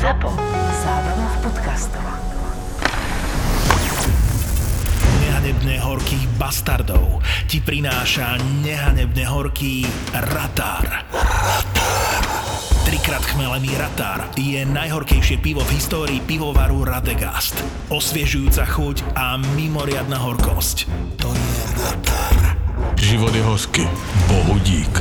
ZAPO. Zábrná v podcastov. Nehanebne horkých bastardov ti prináša nehanebne horký Ratár. Trikrát chmelený Ratár je najhorkejšie pivo v histórii pivovaru Radegast. Osviežujúca chuť a mimoriadna horkosť. To je Ratár. Život je hosky. Bohu dík.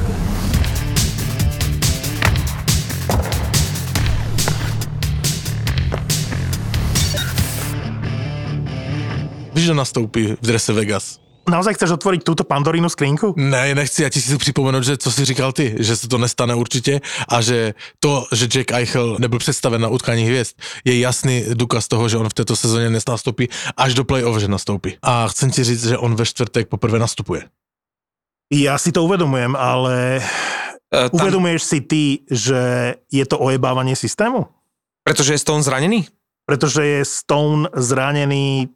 Že nastoupí v drese Vegas? Naozaj chceš otvoriť túto pandorínu skrinku? Ne, nechci, já ti si připomenout, že co si říkal ty, že se to nestane určitě a že to, že Jack Eichel nebyl představen na utkání hvězd, je jasný důkaz toho, že on v této sezóně nastoupí až do play-off, že nastoupí. A chcem ti říct, že on ve čtvrtek poprvé nastupuje. Ja si to uvedomujem, ale E, tam, uvedomuješ si ty, že je to ojebávanie systému? pretože je Stone zranený? Pretože je Stone zranený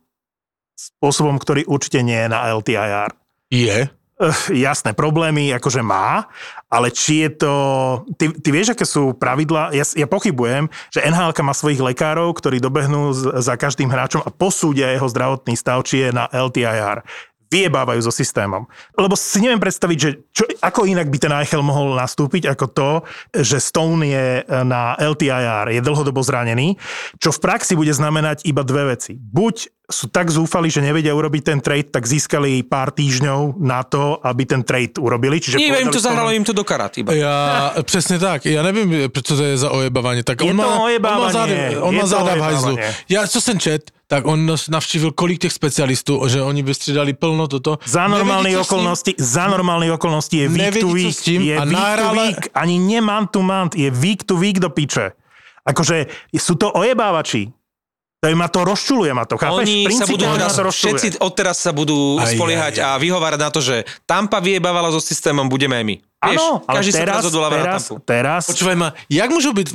spôsobom, ktorý určite nie je na LTIR. Je? Uh, jasné, problémy akože má, ale či je to... Ty, ty vieš, aké sú pravidlá? Ja, ja pochybujem, že nhl má svojich lekárov, ktorí dobehnú z, za každým hráčom a posúdia jeho zdravotný stav, či je na LTIR vyjebávajú so systémom. Lebo si neviem predstaviť, že čo, ako inak by ten Eichel mohol nastúpiť ako to, že Stone je na LTIR, je dlhodobo zranený, čo v praxi bude znamenať iba dve veci. Buď sú tak zúfali, že nevedia urobiť ten trade, tak získali pár týždňov na to, aby ten trade urobili. Čiže Nie, im to zahralo im to do karát iba. Já, přesně tak, já nevím, co to je za ojebávání. Tak Je on to má, on má ojebávanie, záda, on je má záda v hajzlu. ojebávanie. Já, co jsem čet, tak on navštívil kolik těch specialistů, že oni vystřídali plno toto. Za ním. okolností, za normálnych okolností je week to week, je a week to nahrala- week, ani nie month to month, je week to week do piče. Akože sú to ojebávači. To je ma to rozčuluje ma to, chápeš? Oni sa budú teraz, to rozčuluje. všetci odteraz sa budú Aj, spoliehať aj, aj. a vyhovárať na to, že Tampa vyjebávala so systémom, budeme aj my. Vieš, Áno, ale každý teraz, sa teraz teraz, Počúvaj ma, jak môžu byť,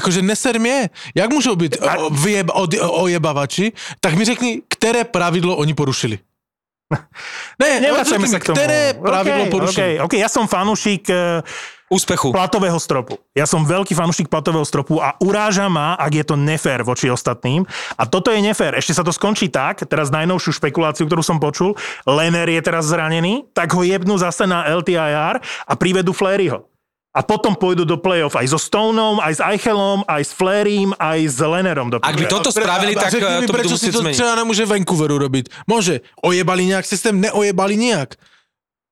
akože neser mě, jak môžu byť o- vyjeb, od, ojebavači, tak mi řekni, které pravidlo oni porušili. Ne, nevracajme sa k tomu. Které pravidlo okay, porušili. Okay, okay, ja som fanúšik eh, Úspechu. platového stropu. Ja som veľký fanúšik platového stropu a uráža ma, ak je to nefér voči ostatným. A toto je nefér. Ešte sa to skončí tak, teraz najnovšiu špekuláciu, ktorú som počul, Lener je teraz zranený, tak ho jebnú zase na LTIR a privedú Fleryho. A potom pôjdu do play-off aj so Stoneom, aj s Eichelom, aj s Flerym, aj s Lenerom do Ak by toto spravili, A tak eh, mi, to budú prečo si to nemůže Vancouveru robiť? Môže. Ojebali nějak systém? Neojebali nijak.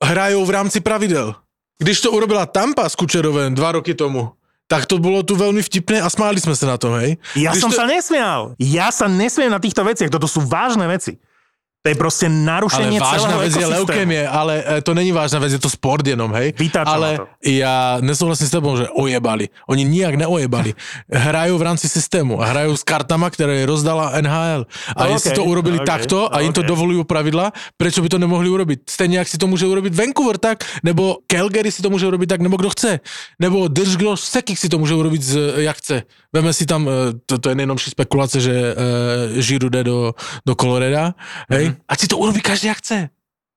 Hrajou v rámci pravidel. Když to urobila Tampa s Kučerovem dva roky tomu, tak to bolo tu veľmi vtipné a smáli sme sa na tom, hej? Ja Když som to... sa nesmial. Ja sa nesmiem na týchto veciach. Toto sú vážne veci. To je proste Ale narušenie vážna celého vec je leukémie, ale e, to není vážna vec, je to sport jenom, hej? Vytáča ale to. ja nesouhlasím s tebou, že ojebali. Oni nijak neojebali. hrajú v rámci systému hrajú s kartama, ktoré rozdala NHL. A No, jestli okej, to urobili okej, takto a im to okej. dovolujú pravidla, prečo by to nemohli urobiť? Stejne, ak si to môže urobiť Vancouver tak, nebo Calgary si to môže urobiť tak, nebo kto chce. Nebo Držgro Sekik si to môže urobiť, z, jak chce. Veme si tam, e, to, to je nejnomší spekulace, že uh, Žiru jde do, do Coloreda, hej? Mhm. Ať si to urobí každý, jak chce.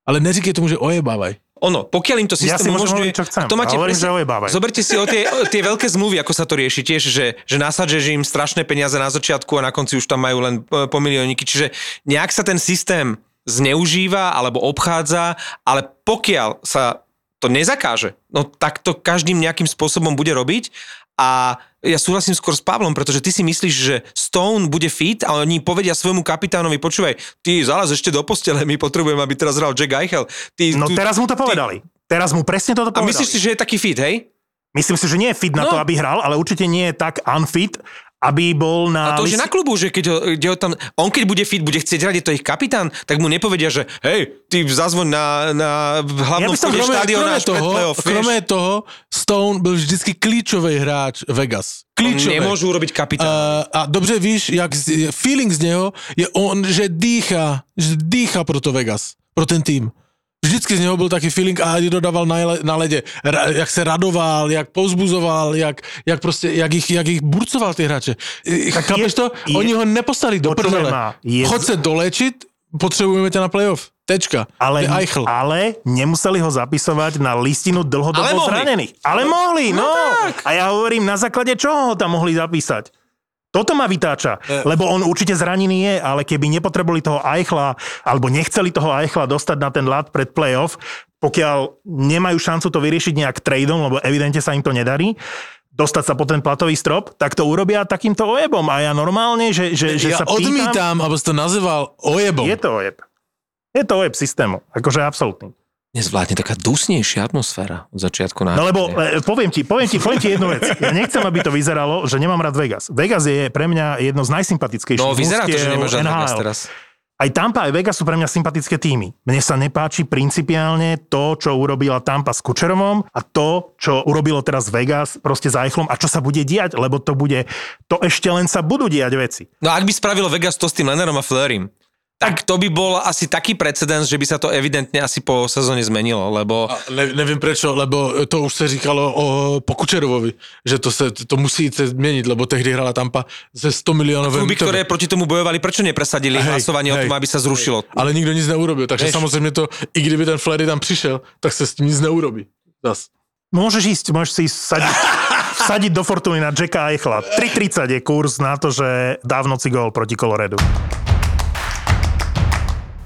Ale neříkej tomu, že ojebávaj. Ono, pokiaľ im to Ja si systém môžem umožňuje... hovoriť, čo chcem. To máte A hovorím, presne- že ojebávaj. Zoberte si o tie, o tie veľké zmluvy, ako sa to rieši tiež, že, že nasadže že im strašné peniaze na začiatku a na konci už tam majú len e, po milióniky. Čiže nejak sa ten systém zneužíva alebo obchádza, ale pokiaľ sa to nezakáže, no tak to každým nejakým spôsobom bude robiť a ja súhlasím skôr s Pavlom, pretože ty si myslíš, že Stone bude fit a oni povedia svojmu kapitánovi, počúvaj, ty zalaz ešte do postele, my potrebujeme, aby teraz hral Jack Eichel. Ty, No tu- teraz mu to povedali. Teraz mu presne toto A povedali. myslíš si, že je taký fit, hej? Myslím si, že nie je fit na No. to, aby hral, ale určite nie je tak unfit, aby bol na... A to už je na klubu, že keď ho, kde ho tam, on keď bude fit, bude chcieť hrať, je to ich kapitán, tak mu nepovedia, že hej, ty zazvoň na, na hlavnom Ja vchode krome- štadiona pred toho, playoff, vieš. toho, Stone byl vždycky klíčový hráč Vegas. Klíčový. Nemôžu urobiť kapitán. Uh, a dobře víš, jak feeling z něho je on, že dýchá, že dýchá pro to Vegas, pro ten tým. Vždycky z něho byl taky feeling a Adi dodával na, na ledě, ra, jak se radoval, jak pouzbuzoval, jak, jak prostě, jak ich, jak ich burcoval ty hráče. Tak Chápeš to? je- Oni ho neposlali do prdele. je- Chod se dolečit, potřebujeme tě na playoff. Tečka. Ale, ale nemuseli ho zapisovať na listinu Ale dlhodobo mohli. zranených. Ale mohli, no. tak. A ja hovorím, na základe čoho ho tam mohli zapísať? Toto ma vytáča, lebo on určite zranený je, ale keby nepotrebovali toho Eichla, alebo nechceli toho Eichla dostať na ten lat pred playoff, pokiaľ nemajú šancu to vyriešiť nejak tradeom, lebo evidentne sa im to nedarí, dostať sa po ten platový strop, tak to urobia takýmto ojebom. A ja normálne, že, že, že ja sa pýtam... odmítam, aby si to nazýval ojebom. Je to ojeb. Je to ojeb systému. Akože absolútny. Dnes vládne taká dusnejšia atmosféra od začiatku na. No lebo e, poviem ti, poviem ti, poviem ti jednu vec. Ja nechcem, aby to vyzeralo, že nemám rád Vegas. Vegas je pre mňa jedno z najsympatickejších No vyzerá to, že nemáš rád Vegas teraz. Aj Tampa, aj Vegas sú pre mňa sympatické týmy. Mne sa nepáči principiálne to, čo urobila Tampa s Kučerovom a to, čo urobilo teraz Vegas proste s Eichlom a čo sa bude diať, lebo to bude, to ešte len sa budú diať veci. No ak by spravilo Vegas to s tým Lennerom a Fleurim, tak to by bol asi taký precedens, že by sa to evidentne asi po sezóne zmenilo, lebo... A Ne, nevím prečo, lebo to už se říkalo o Pokučerovovi, že to se to musí se změnit, lebo tehdy hrala Tampa ze 100 milionovým... Kluby, ktoré proti tomu bojovali, prečo nepresadili Hej, hlasovanie o hej. tom, aby sa zrušilo? Ale nikdo nic neurobil, takže Vieš. samozřejmě to, i kdyby ten Flery tam přišel, tak se s tím nic neurobí. Zas. Môžeš ísť, môžeš si sadiť, sadiť do Fortuny na Jacka Eichla. 3.30 je kurz na to, že dá v noci gól proti Coloredu.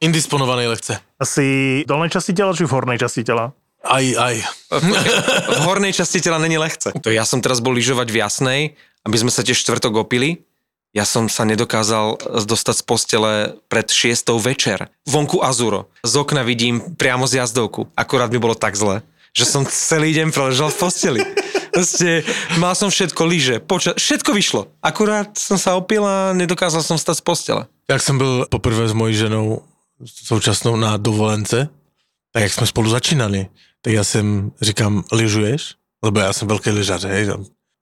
Indisponovaný lehce. Asi v dolnej časti tela, či v hornej časti tela? Aj, aj. V hornej časti tela není lehce. To ja som teraz bol lyžovať v Jasnej, aby sme sa tiež štvrtok opili. Ja som sa nedokázal dostať z postele pred šiestou večer. Vonku Azuro. Z okna vidím priamo z jazdovku. Akorát mi bolo tak zle, že som celý deň preležal v posteli. Proste, mal som všetko lyže, poča- všetko vyšlo. Akurát som sa opil a nedokázal som stať z postele. Jak jsem byl poprvé s mojí ženou současnou na dovolence, tak jak jsme spolu začínali, tak já jsem říkám, lyžuješ? Lebo já jsem velký lyžař, hej.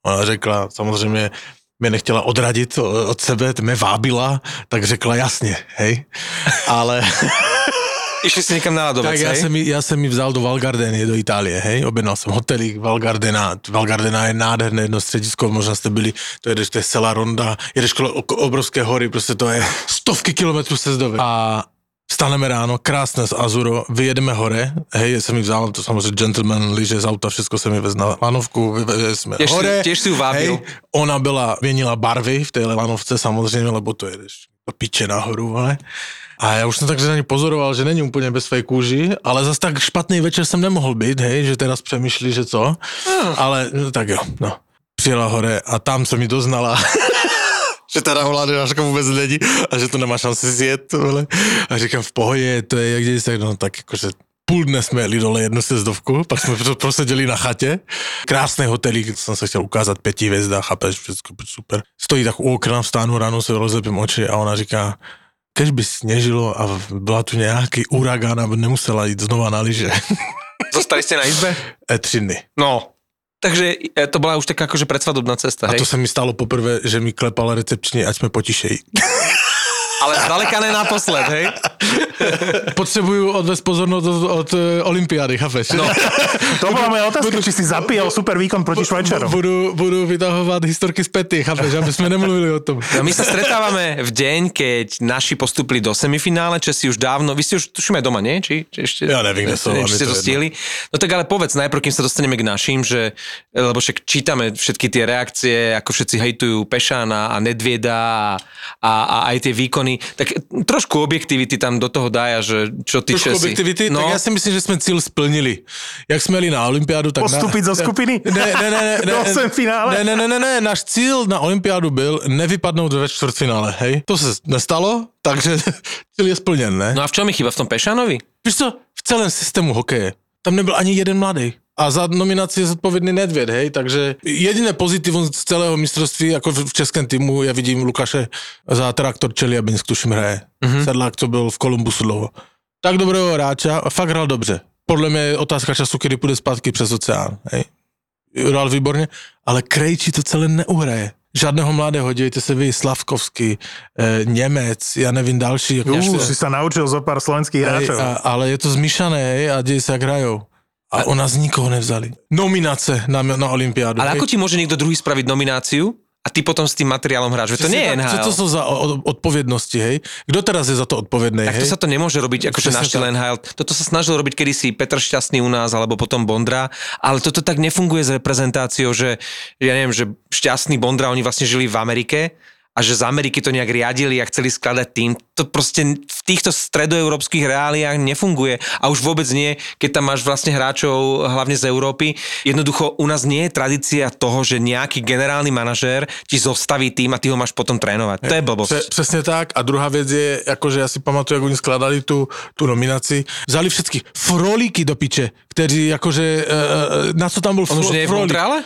Ona řekla, samozřejmě mě nechtěla odradit od sebe, mě vábila, tak řekla jasně, hej. Ale Išli si niekam na ľadovec, tak já hej? jsem ji vzal do Valgardeny, do Itálie, hej. Objednal jsem hotelík Valgardena. Valgardena je nádherné jedno středisko, možná jste byli, to jedeš, to je celá ronda, jedeš kolo obrovské hory, prostě to je stovky kilometrů sezdovek. A Staneme ráno, krásné z Azuro, vyjedeme hore, hej, jsem mi vzal, to samozřejmě gentleman, lyže z auta, všechno jsem mi vez na lanovku, jsme Tiež si- hore. tiež si ju vábil. Hej, ona byla, měnila barvy v té lanovce samozřejmě, lebo to jedeš do piče nahoru, vole. A já už jsem takže na ní pozoroval, že není úplně bez své kůži, ale zas tak špatný večer jsem nemohl být, hej, že teraz přemýšlí, že co. Ale no, tak jo, no. Přijela hore a tam se mi doznala, že ta hladinařka vůbec není a že to nemá šanci zjet. Vole. A říkám, v pohodě, to je jak dějí tak, no tak jakože půl dne jsme jeli dole jednu sezdovku, pak jsme pro- proseděli na chatě. Krásný hotelík, jsem se chtěl ukázat, pěti hvězda, chápeš, všechno super. Stojí tak u okna, vstánu ráno, se rozepím oči a ona říká, kež by sněžilo a byla tu nějaký uragán, aby nemusela jít znova na lyže. Zostali ste na izbe? E, tři dny. No. Takže e, to bola už taká akože predsvadobná cesta, A hej? to se mi stalo poprvé, že mi klepala recepčně, ať jsme potišejí. Ale zdaleka ne naposled, hej? Potřebuju odvést pozornost od, od eh, olympiády, chápeš? No. To bola moja otázka, či si zapíjal super výkon proti Švajčarom. Budu, budu vytahovat historky z pety, chápeš, aby jsme nemluvili o tom. No my sa stretávame v deň, keď naši postupili do semifinále, Česi už dávno, vy ste už tuším aj doma, nie? Či, či ešte, Ja neviem, kde som, mi ste to to stihli. No tak ale povedz najprv, kým sa dostaneme k našim, že, lebo však čítame všetky tie reakcie, ako všetci hejtujú Pešána a Nedvieda a, a, a aj tie výkony, tak trošku objektivity tam do toho daja, že čo ty Česi. objektivity, no, tak já si myslím, že jsme cíl splnili. Jak jsme jeli na olympiádu, tak... Postúpiť na, zo skupiny? Ne, ne, ne, ne, Do ne, semifinále? ne, ne, ne, ne, ne, náš cíl na olympiádu byl nevypadnout ve čtvrtfinále, hej? To se nestalo, takže cíl je splněn, ne? no a v čom je chyba? V tom Pešánovi? Víš co, v celém systému hokeje, tam nebyl ani jeden mladý. A za nominaci je zodpovědný Nedvěd, hej, takže jediné pozitivum z celého mistrovství, jako v českém týmu, já vidím Lukaše za traktor Čeliabinsk, tuším hraje. Mm-hmm. Sedlák, co byl v Kolumbusu dlouho. Tak dobrého hráča, fakt hrál dobře. podle mě je otázka času, kdy půjde zpátky přes oceán. Hej. Hrál výborně, ale Krejčí to celé neuhraje. Žádného mladého, dívejte se vy, Slavkovský, e, Němec, já nevím další. Jako Už si sa naučil zo pár slovenských hráčov. ale je to zmišané hej, a děje se, jak hrajou. A u nás nikoho nevzali. Nominace na, na Olympiádu. Ale hej. ako ti môže niekto druhý spraviť nomináciu a ty potom s tým materiálom hráš? Veď to nie je NHL. Co to jsou za o- o- odpovědnosti, hej? Kdo teraz je za to odpovědný, Tak hej? to sa to nemôže robiť akože na Presne štýl tak. NHL. Toto sa snažil robiť kedysi Petr Šťastný u nás, alebo potom Bondra, ale toto tak nefunguje s reprezentáciou, že ja neviem, že Šťastný Bondra, oni vlastne žili v Amerike a že z Ameriky to nejak riadili a chceli skladať tým. To proste v týchto stredoeurópskych reáliách nefunguje a už vôbec nie, keď tam máš vlastne hráčov hlavne z Európy. Jednoducho u nás nie je tradícia toho, že nejaký generálny manažér ti zostaví tým a ty ho máš potom trénovať. To je blbosť. Pře, přesně tak. A druhá věc je, jakože já si pamatuju, jak oni skladali tu, tu nominaci. Vzali všetky frolíky do piče, kteří jakože, uh, na co tam byl On už nie je v Montreale?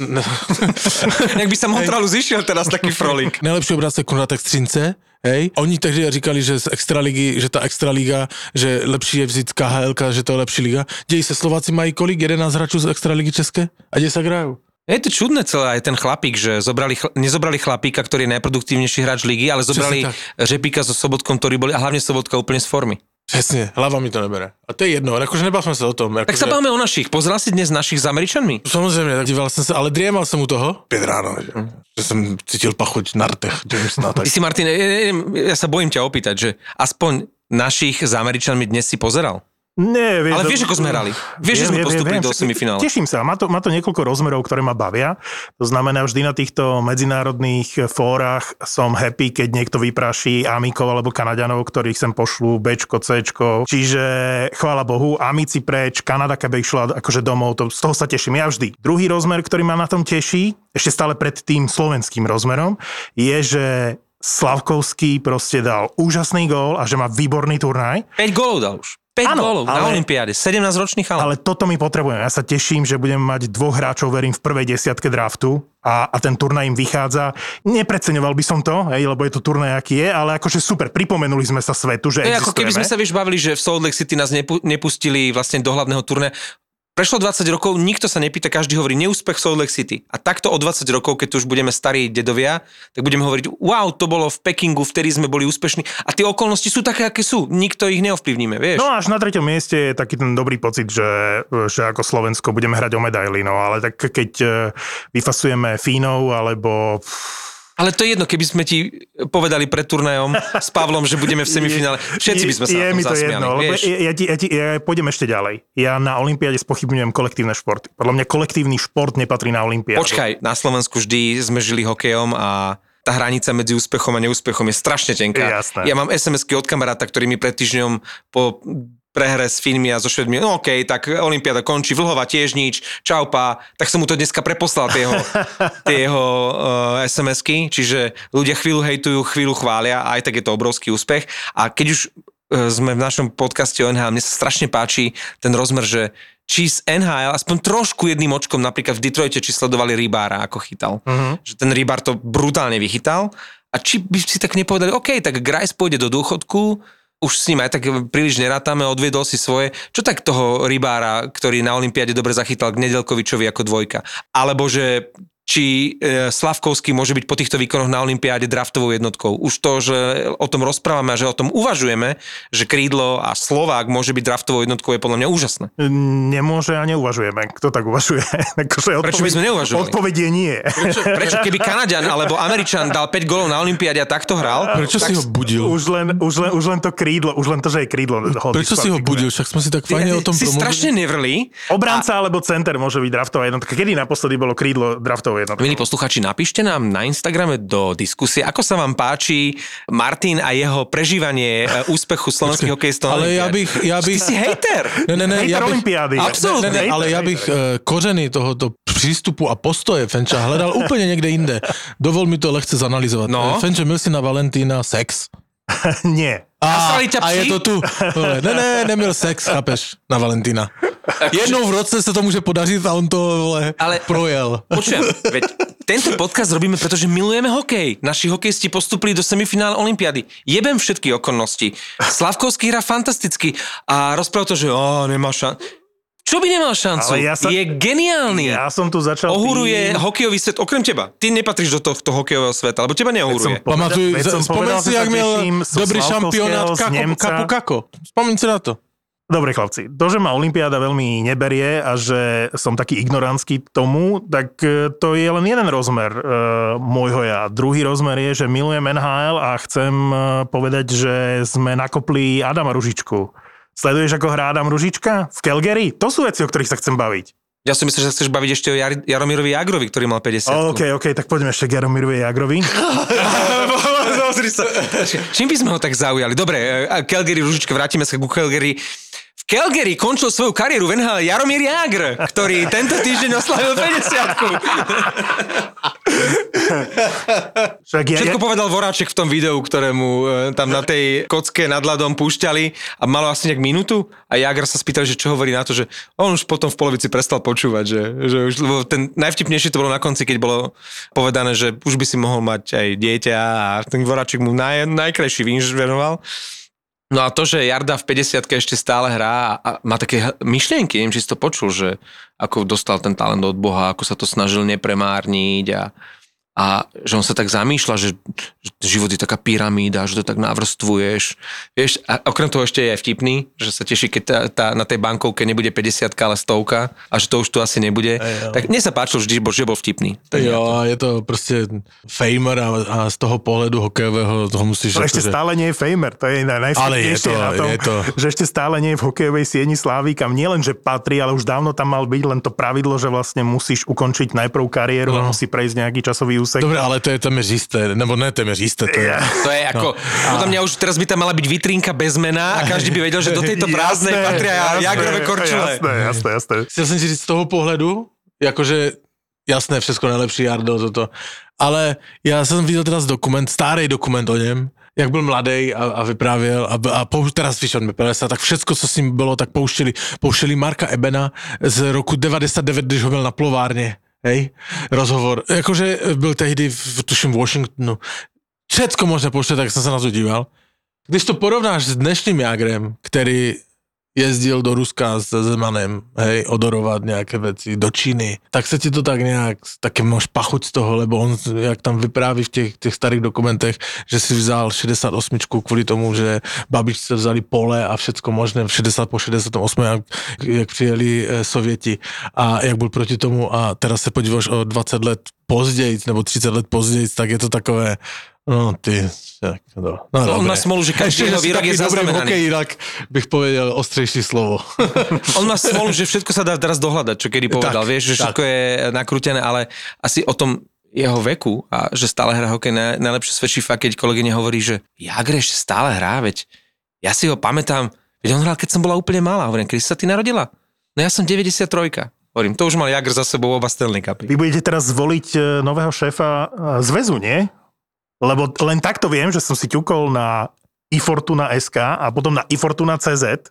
Jak by sa Montrealu zišiel teraz taký frolík. Nejlepší obrázek Konratek Střince, hej. Oni tehdy říkali, že z extraligy, že ta extraliga, že lepší je vzít KHL, že to je lepší liga. Dějí se, Slováci mají kolik? 11 hráčů z extraligy České? A kde se hrajou? Je to čudné celé aj ten chlapík, že zobrali, nezobrali chlapíka, ktorý je najproduktívnejší hráč ligy, ale zobrali. Řepíka so Sobotkom, ktorí boli, a hlavne Sobotka úplne z formy. Přesně, hlava mi to nebere. A to je jedno, jakože nebavme se o tom. Jako Tak sa bavíme o našich. Pozeral si dnes našich s Američanmi? Samozřejmě, tak díval jsem se, ale driemal jsem u toho. Pět ráno, že, že jsem cítil pachuť na rtech. Jamesona, tak. Ty si, Martin, ja, ja, ja sa bojím ťa opýtať, že aspoň našich s Američanmi dnes si pozeral? Nie, vieš, Ale vieš, ako sme hrali. Vieš, že sme postupili do semifinále. Teším sa, má to, má to niekoľko rozmerov, ktoré ma bavia. To znamená, vždy na týchto medzinárodných fórach som happy, keď niekto vypraší Amikov alebo Kanaďanov, ktorých sem pošlú Bčko, Cčko. Čiže chvála Bohu, Amici preč, Kanada keby išla akože domov, to, z toho sa teším ja vždy. Druhý rozmer, ktorý ma na tom teší, ešte stále pred tým slovenským rozmerom, je, že Slavkovský proste dal úžasný gól a že má výborný turnaj. 5 gólov dal už. 5 Áno, gólov na Olympiáde. 17-ročný chalán. Ale toto my potrebujeme. Ja sa teším, že budeme mať dvoch hráčov, verím, v prvej desiatke draftu a, a ten turnaj im vychádza. Nepreceňoval by som to, hej, lebo je to turnaj, aký je, ale akože super, pripomenuli sme sa svetu, že To je ako keby sme sa bavili, že v Salt Lake City nás nepu- nepustili vlastne do hlavného turné. Prešlo 20 rokov, nikto sa nepýta, každý hovorí neúspech Salt Lake City. A takto o 20 rokov, keď tu už budeme starí dedovia, tak budeme hovoriť, wow, to bolo v Pekingu, vtedy sme boli úspešní. A tie okolnosti sú také, aké sú. Nikto ich neovplyvníme, vieš. No až na treťom mieste je taký ten dobrý pocit, že, že ako Slovensko budeme hrať o medaily, no ale tak keď e, vyfasujeme Fínov alebo Ale to je jedno, keby sme ti povedali pred turnajom s Pavlom, že budeme v semifinále. Všetci by sme sa je, na tom mi to zasmiali, jedno, vieš. ja, ja, ti, ja, ti, ja pôjdem ešte ďalej. Ja na Olympiáde spochybňujem kolektívne športy. Podľa mňa kolektívny šport nepatrí na Olympiádu. Počkaj, na Slovensku vždy sme žili hokejom a tá hranica medzi úspechom a neúspechom je strašne tenká. Jasné. Ja mám SMS-ky od kamaráta, ktorý mi pred týždňom po prehre s Finmi a so Švedmi, no okej, tak Olympiáda končí, Vlhova tiež nič, čau pá, tak som mu to dneska preposlal, tie jeho, tie jeho uh, SMS-ky, čiže ľudia chvíľu hejtujú, chvíľu chvália aj tak je to obrovský úspech. A keď už uh, sme v našom podcaste o NHL, mne sa strašne páči ten rozmer, že či z NHL, aspoň trošku jedným očkom, napríklad v Detroite, či sledovali Rybára, ako chytal. Uh-huh. Že ten Rybár to brutálne vychytal. A či by si tak nepovedali, OK, tak Grice pôjde do dôchodku, už s ním aj tak príliš nerátame, odviedol si svoje. Čo tak toho rybára, ktorý na Olympiáde dobre zachytal k Nedelkovičovi ako dvojka? Alebo že či e, Slavkovský môže byť po týchto výkonoch na Olympiáde draftovou jednotkou. Už to, že o tom rozprávame a že o tom uvažujeme, že krídlo a Slovák môže byť draftovou jednotkou je podľa mňa úžasné. Nemôže a neuvažujeme. Kto tak uvažuje? akože Prečo by sme neuvažovali? Odpoveď je nie. Prečo, prečo keby Kanaďan alebo Američan dal 5 golov na Olympiáde a takto hral? Prečo tak si ho budil? Už len, už, len, už len to krídlo, už len to, že je krídlo. ho Prečo si ho budil? Však sme si tak fajne o tom si strašne nevrli. Obranca alebo center môže byť draftová jednotka. Kedy naposledy bolo krídlo draftovou jednotkou? Milí posluchači, napíšte nám na Instagrame do diskusie, ako sa vám páči Martin a jeho prežívanie e, úspechu slovenských hokejistov. Ale ja bych, ja Ty bych... si hejter. Ne, ne, ne, Hejter ja bych, Olympiády. Absolútne. Ne, ne, ale ja bych eh, kořeny tohoto přístupu a postoje Fenča hledal úplně někde jinde. Dovol mi to lehce zanalizovat. No. Fenče, měl si na Valentína sex? nie. A, ťa a je to tu. Ne, ne, neměl sex, chápeš, na Valentína. Jednou v roce se to může podařit a on to vole, Ale- projel. Počujem, veď tento podcast robíme, pretože milujeme hokej. Naši hokejisti postupili do semifinále Olympiády. Jebem všetky okolnosti. Slavkovský hra fantasticky a rozprával to, že ó, nemá šancu. Čo by nemal šancu? Ale ja sa- Je geniálny. Ja som tu začal Ohuruje tým- hokejový svet, okrem teba. Ty nepatríš do tohto hokejového sveta, lebo teba neohuruje. Pamatuj, spomeň si, jak miel dobrý šampionát Kapu, Kako. Spomeň si na to. Dobre chlapci, to, že ma Olympiáda veľmi neberie a že som taký ignorantský k tomu, tak e, to je len jeden rozmer e, môjho ja. Druhý rozmer je, že milujem NHL a chcem e, povedať, že sme nakopli Adama Ružičku. Sleduješ, ako hrá Adam Ružička v Calgary? To sú veci, o ktorých sa chcem baviť. Ja som myslel, že sa chceš baviť ešte o Jar- Jaromirovi Jagrovi, ktorý mal 50. OK, OK, tak poďme ešte k Jaromirovi Jagrovi. Čím by sme ho tak zaujali? Dobre, e, Calgary, Ružička, vrátime sa ku Calgary. Calgary končil svoju kariéru v NHL Jaromír Jagr, ktorý tento týždeň oslavil 50 Však ja, ja, Všetko povedal Voráček v tom videu, ktorému e, tam na tej kocke nad ľadom púšťali a malo asi nejak minútu a Jagr sa spýtal, že čo hovorí na to, že on už potom v polovici prestal počúvať, že, že už, lebo ten najvtipnejšie to bolo na konci, keď bolo povedané, že už by si mohol mať aj dieťa a ten Voráček mu naj, najkrajší vinž venoval. No a to, že Jarda v 50 ešte stále hrá a má také myšlienky, neviem, či si to počul, že ako dostal ten talent od Boha, ako sa to snažil nepremárniť a, a že on sa tak zamýšľa, že, že život je taká pyramída, že to tak navrstvuješ. Vieš, a okrem toho ešte je aj vtipný, že sa teší, keď tá, tá, na tej bankovke nebude 50 ale stovka a že to už tu asi nebude. Ej, tak mne sa páčilo vždy, bo- že bol vtipný. Tak Jo, a je to proste famer a, a z toho pohľadu hokejového toho musíš... to ešte akože- stále nie je famer, to je Ale je najvtipnejšie to- na tom, je to- že ešte stále nie je v hokejovej sieni Slávy, kam nie len, že patrí, ale už dávno tam mal byť, len to pravidlo, že vlastne musíš ukončiť najprv kariéru a No. musí prejsť nejaký časový úsek. Dobre, ale to je téměř isté, nebo ne téměř isté, to je... To je ako, no. podľa mňa už teraz by tam mala byť vitrinka bez mena a každý by vedel, že do tejto prázdnej Jasné, patria jasné, Jagrové korčule. Jasné, jasné, jasné. Chtěl jsem si říct z toho pohledu, jakože jasné, všechno nejlepší Jardo, toto. Ale já jsem viděl teraz dokument, starý dokument o něm, jak byl mladý a, a vyprávěl a, a pouš, teraz vyšel mi 50, tak všecko, co s ním bylo, tak pouštěli, pouštěli Marka Ebena z roku 99, když ho měl na plovárně. Hej, rozhovor. Jakože byl tehdy v, tuším, Washingtonu. Všecko možné pouštět, tak jsem se na to díval. Když to porovnáš s dnešním Jagrem, který jezdil do Ruska s Zemanem, hej, odorovat nějaké věci, do Číny, tak se ti to tak nějak, taky máš pachuť z toho, lebo on, jak tam vypráví v těch, těch starých dokumentech, že si vzal 68 kvůli tomu, že babičce vzali pole a všecko možné v 60 po 68, jak, jak přijeli eh, Sověti. A jak byl proti tomu a teraz se podíváš o 20 let později, nebo 30 let později, tak je to takové, no ty, tak, no, no On má smolu, že každý jeho výrok je zaznamenaný. hokeji, tak bych povedal ostrejší slovo. On má smolu, že všetko sa dá teraz dohľadať, čo kedy povedal. Tak, Vieš, že všetko je nakrútené, ale asi o tom jeho veku a že stále hrá hokej na- najlepšie svedčí fakt, keď kolegyne hovorí, že Jagr ešte stále hrá, veď ja si ho pamätám, veď on hral, keď som bola úplne malá. Hovorím, kedy sa ty narodila? No ja som 93. Hovorím, to už mal Jagr za sebou oba Stanley Cupy. Vy budete teraz zvoliť e, nového šéfa e, zväzu, nie? Lebo len takto viem, že som si ťukol na iFortuna SK a potom na iFortuna CZ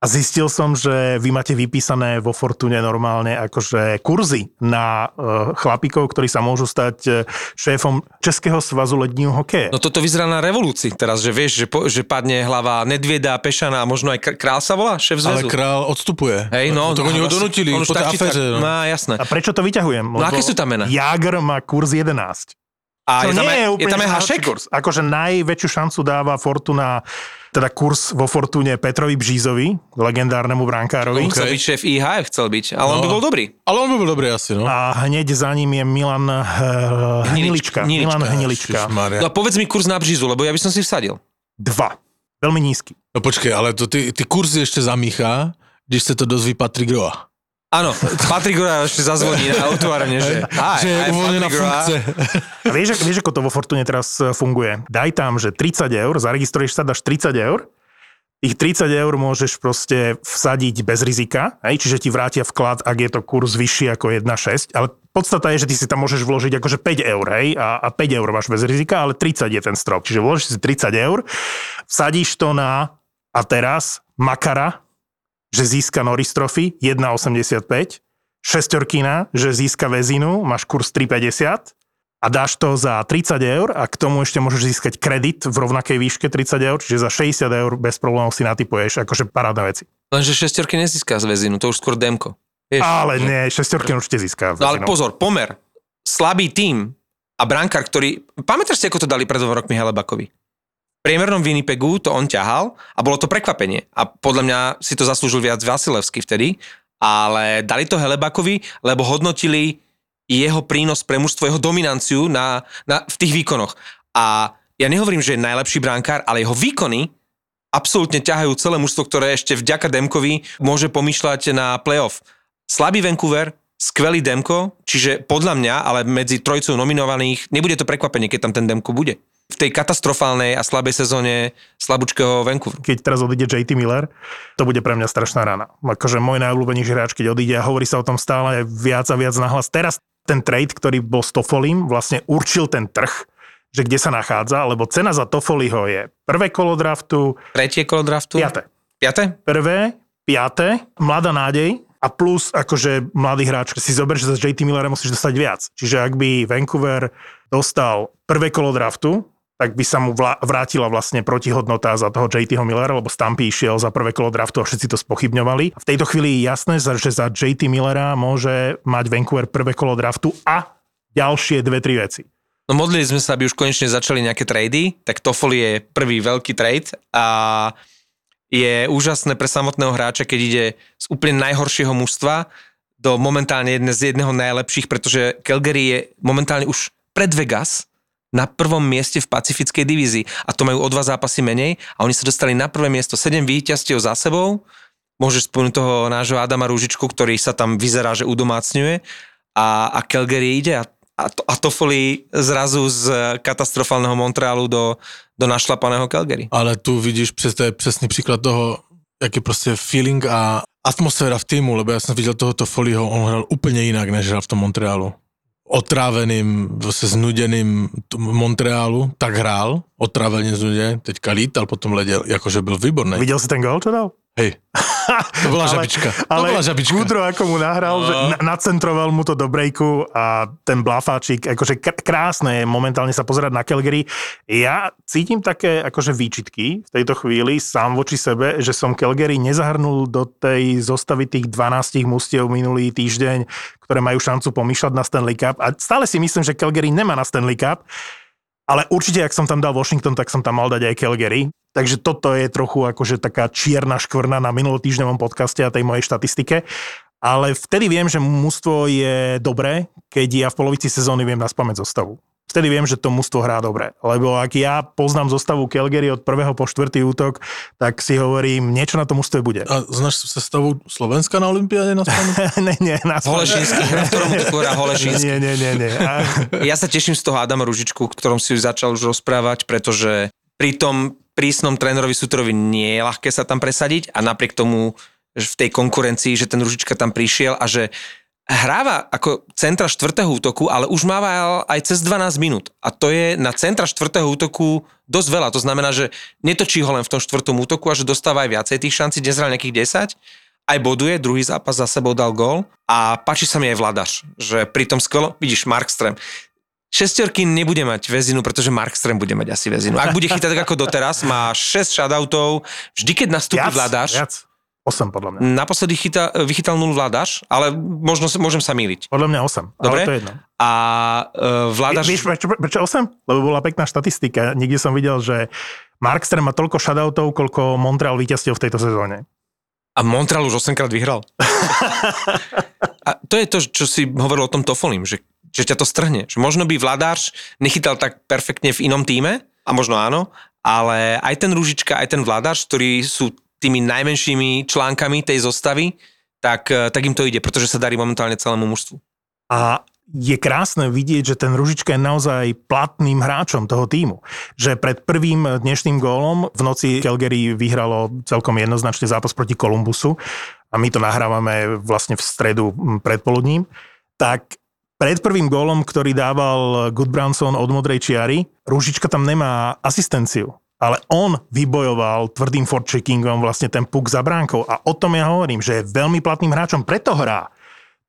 a zistil som, že vy máte vypísané vo Fortune normálne akože kurzy na uh, chlapíkov, ktorí sa môžu stať e, šéfom Českého svazu ledního hokeje. No toto vyzerá na revolúcii teraz, že vieš, že, po, že padne hlava Nedvieda, Pešana a možno aj Kr- Král sa volá, šéf Ale zväzu. král odstupuje. Hej, no, to oni ho donutili on už po tej či tak- aféře. No. No, jasné. A prečo to vyťahujem? No, aké sú tam mená? Jager má kurz 11. A je To tam, je úplne tam aj Hašek? Kurz. Akože najväčšiu šancu dáva Fortuna, teda kurz vo Fortune Petrovi Bžízovi, legendárnemu brankárovi. On chcel byť šéf IHF, chcel byť, ale on by No. bol dobrý. Ale on by byl dobrý asi, no. A hneď za ním je Milan uh, Hnilička. Hnilička. Milan Hnilička. No a povedz mi kurz na břízu, lebo ja by som si vsadil. Dva. Veľmi nízky. No počkej, ale to ty, ty kurzy ještě zamíchá, když se to dozví Patrik Roa. Áno, Patrik Gora ešte zazvoní na otváranie, že... Je uvoľnená Patrick Roy. funkce. A vieš, vieš, ako to vo Fortune teraz e, funguje? Daj tam, že 30 eur, zaregistruješ sa, dáš 30 eur, tých 30 eur môžeš proste vsadiť bez rizika, hej? čiže ti vrátia vklad, ak je to kurz vyšší ako 1,6, ale podstata je, že ty si tam môžeš vložiť akože 5 eur, hej? A, a 5 eur máš bez rizika, ale 30 je ten strop, čiže vložíš si 30 eur, vsadíš to na, a teraz, Makara, že získa Norris Trophy 1,85, šestorkina, že získa väzinu, máš kurz 3,50 a dáš to za 30 eur a k tomu ešte môžeš získať kredit v rovnakej výške 30 eur, čiže za 60 eur bez problémov si natypuješ, akože parádne veci. Lenže šestorky nezíska z väzinu, to už skôr demko. Vieš, Ale že- nie, šestorkin určite získa. No ale pozor, pomer. Slabý tím a brankár, ktorý... Pamätáš si, ako to dali pred dvoma rokmi Helebakovi? Priemernom Winnipegu to on ťahal a bolo to prekvapenie. A podľa mňa si to zaslúžil viac Vasilevsky vtedy, ale dali to Helebakovi, lebo hodnotili jeho prínos pre mužstvo, jeho dominanciu na, na, v tých výkonoch. A ja nehovorím, že je najlepší brankár, ale jeho výkony absolútne ťahajú celé mužstvo, ktoré ešte vďaka Demkovi môže pomýšľať na playoff. Slabý Vancouver, skvelý Demko, čiže podľa mňa, ale medzi trojcou nominovaných, nebude to prekvapenie, keď tam ten Demko bude. V tej katastrofálnej a slabej sezóne slabúčkeho Vancouveru. keď teraz odíde JT Miller, to bude pre mňa strašná rana. Akože môj najobľúbenejší hráč, keď odíde a hovorí sa o tom stále viac a viac nahlas. Teraz ten trade, ktorý bol s Tofolim, vlastne určil ten trh, že kde sa nachádza, lebo cena za Tofoliho je prvé kolo draftu, Tretie kolo draftu? piaté. Piaté? Prvé, piaté, mladá nádej a plus akože mladý hráč, si zober, že za JT Millera musíš dostať viac. Čiže ak by Vancouver dostal prvé kolo draftu, tak by sa mu vrátila vlastne protihodnota za toho JTho Millera, lebo Stampy išiel za prvé kolo draftu a všetci to spochybňovali. V tejto chvíli je jasné, že za JT Millera môže mať Vancouver prvé kolo draftu a ďalšie dve, tri veci. No modlili sme sa, aby už konečne začali nejaké trady, tak Toffoli je prvý veľký trade a je úžasné pre samotného hráča, keď ide z úplne najhoršieho mužstva do momentálne jedne z jedného najlepších, pretože Calgary je momentálne už pred Vegas na prvom mieste v pacifickej divízii a to majú o dva zápasy menej a oni sa dostali na prvé miesto 7 víťazstiev za sebou. Môžeš spomenúť toho nášho Adama Rúžičku, ktorý sa tam vyzerá, že udomácňuje a, a Calgary ide a a, to, a Toffoli zrazu z katastrofálneho Montrealu do, do našlapaného Calgary. Ale tu vidíš, to je přesný příklad toho, jak je prostě feeling a atmosféra v týmu, lebo ja som videl tohoto Folího, on hral úplne inak, než hral v tom Montrealu. Otráveným, zase znudeným Montrealu, tak hrál, otráveně znudený, teďka lítal po tom lede, akože byl výborný. Videl si ten gol, čo dal? Hej, to bola Ale- žabička. To Ale bola žabička. Kudro, ako mu nahral, No. že na- nacentroval mu to do breaku a ten blafáčik, akože kr- krásne je momentálne sa pozerať na Calgary. Ja cítim také akože výčitky v tejto chvíli sám voči sebe, že som Calgary nezahrnul do tej zostavy tých 12 mustiev minulý týždeň, ktoré majú šancu pomýšľať na Stanley Cup. A stále si myslím, že Calgary nemá na Stanley Cup, ale určite, ak som tam dal Washington, tak som tam mal dať aj Calgary. Takže toto je trochu akože taká čierna škvrna na minulotýždňovom podcaste a tej mojej štatistike. Ale vtedy viem, že mužstvo je dobré, keď ja v polovici sezóny viem naspamäť zostavu. Vtedy viem, že to mužstvo hrá dobre. Lebo ak ja poznám zostavu Calgary od prvého po štvrtý útok, tak si hovorím, niečo na tom mužstve bude. A znáš sestavu Slovenska na Olympiáde na ne, nie, na Holešinský, hra, v ktorom útoku hrá Holešinský. Nie, nie, nie, nie. A, Ja sa teším z toho Adama Ružičku, ktorom si začal už rozprávať, pretože pri tom prísnom trénerovi Suterovi nie je ľahké sa tam presadiť a napriek tomu že v tej konkurencii, že ten Ružička tam prišiel a že hráva ako centra štvrtého útoku, ale už máva aj cez 12 minút. A to je na centra štvrtého útoku dosť veľa. To znamená, že netočí ho len v tom štvrtom útoku a že dostáva aj viacej tých šancí. Dnes hral nejakých 10 aj boduje, druhý zápas za sebou dal gól a páči sa mi aj Vladaš, že pri tom skvelom, vidíš, Markström, Šestorky nebude mať väzinu, pretože Markström bude mať asi väzinu. Ak bude chytať tak ako doteraz, má 6 shoutoutov, vždy keď nastúpi viac, Vladaš, viac. 8 podľa mňa. naposledy chyta, vychytal 0 Vladaš, ale možno môžem sa míliť. Podľa mňa 8. Dobre. Ale to je jedno. A uh, Vladaš... Vieš, prečo, prečo 8? Lebo bola pekná štatistika. Niekde som videl, že Markström má toľko shoutoutov, koľko Montreal víťazstiev v tejto sezóne. A Montreal už 8 krát vyhral. a to je to, čo si hovoril o tom Tofolim, že, že ťa to strhne. Že možno by Vladáš nechytal tak perfektne v inom týme, a možno áno, ale aj ten Rúžička, aj ten Vladáš, ktorí sú tými najmenšími článkami tej zostavy, tak, eh, tak im to ide, pretože sa darí momentálne celému mužstvu. A je krásne vidieť, že ten Ružička je naozaj platným hráčom toho týmu. Že pred prvým dnešným gólom v noci Calgary vyhralo celkom jednoznačne zápas proti Kolumbusu a my to nahrávame vlastne v stredu m, predpoludním, tak pred prvým gólom, ktorý dával Goodbranson od modrej čiary, Ružička tam nemá asistenciu. Ale on vybojoval tvrdým forcheckingom vlastne ten puk za bránkou. A o tom ja hovorím, že je veľmi platným hráčom, preto hrá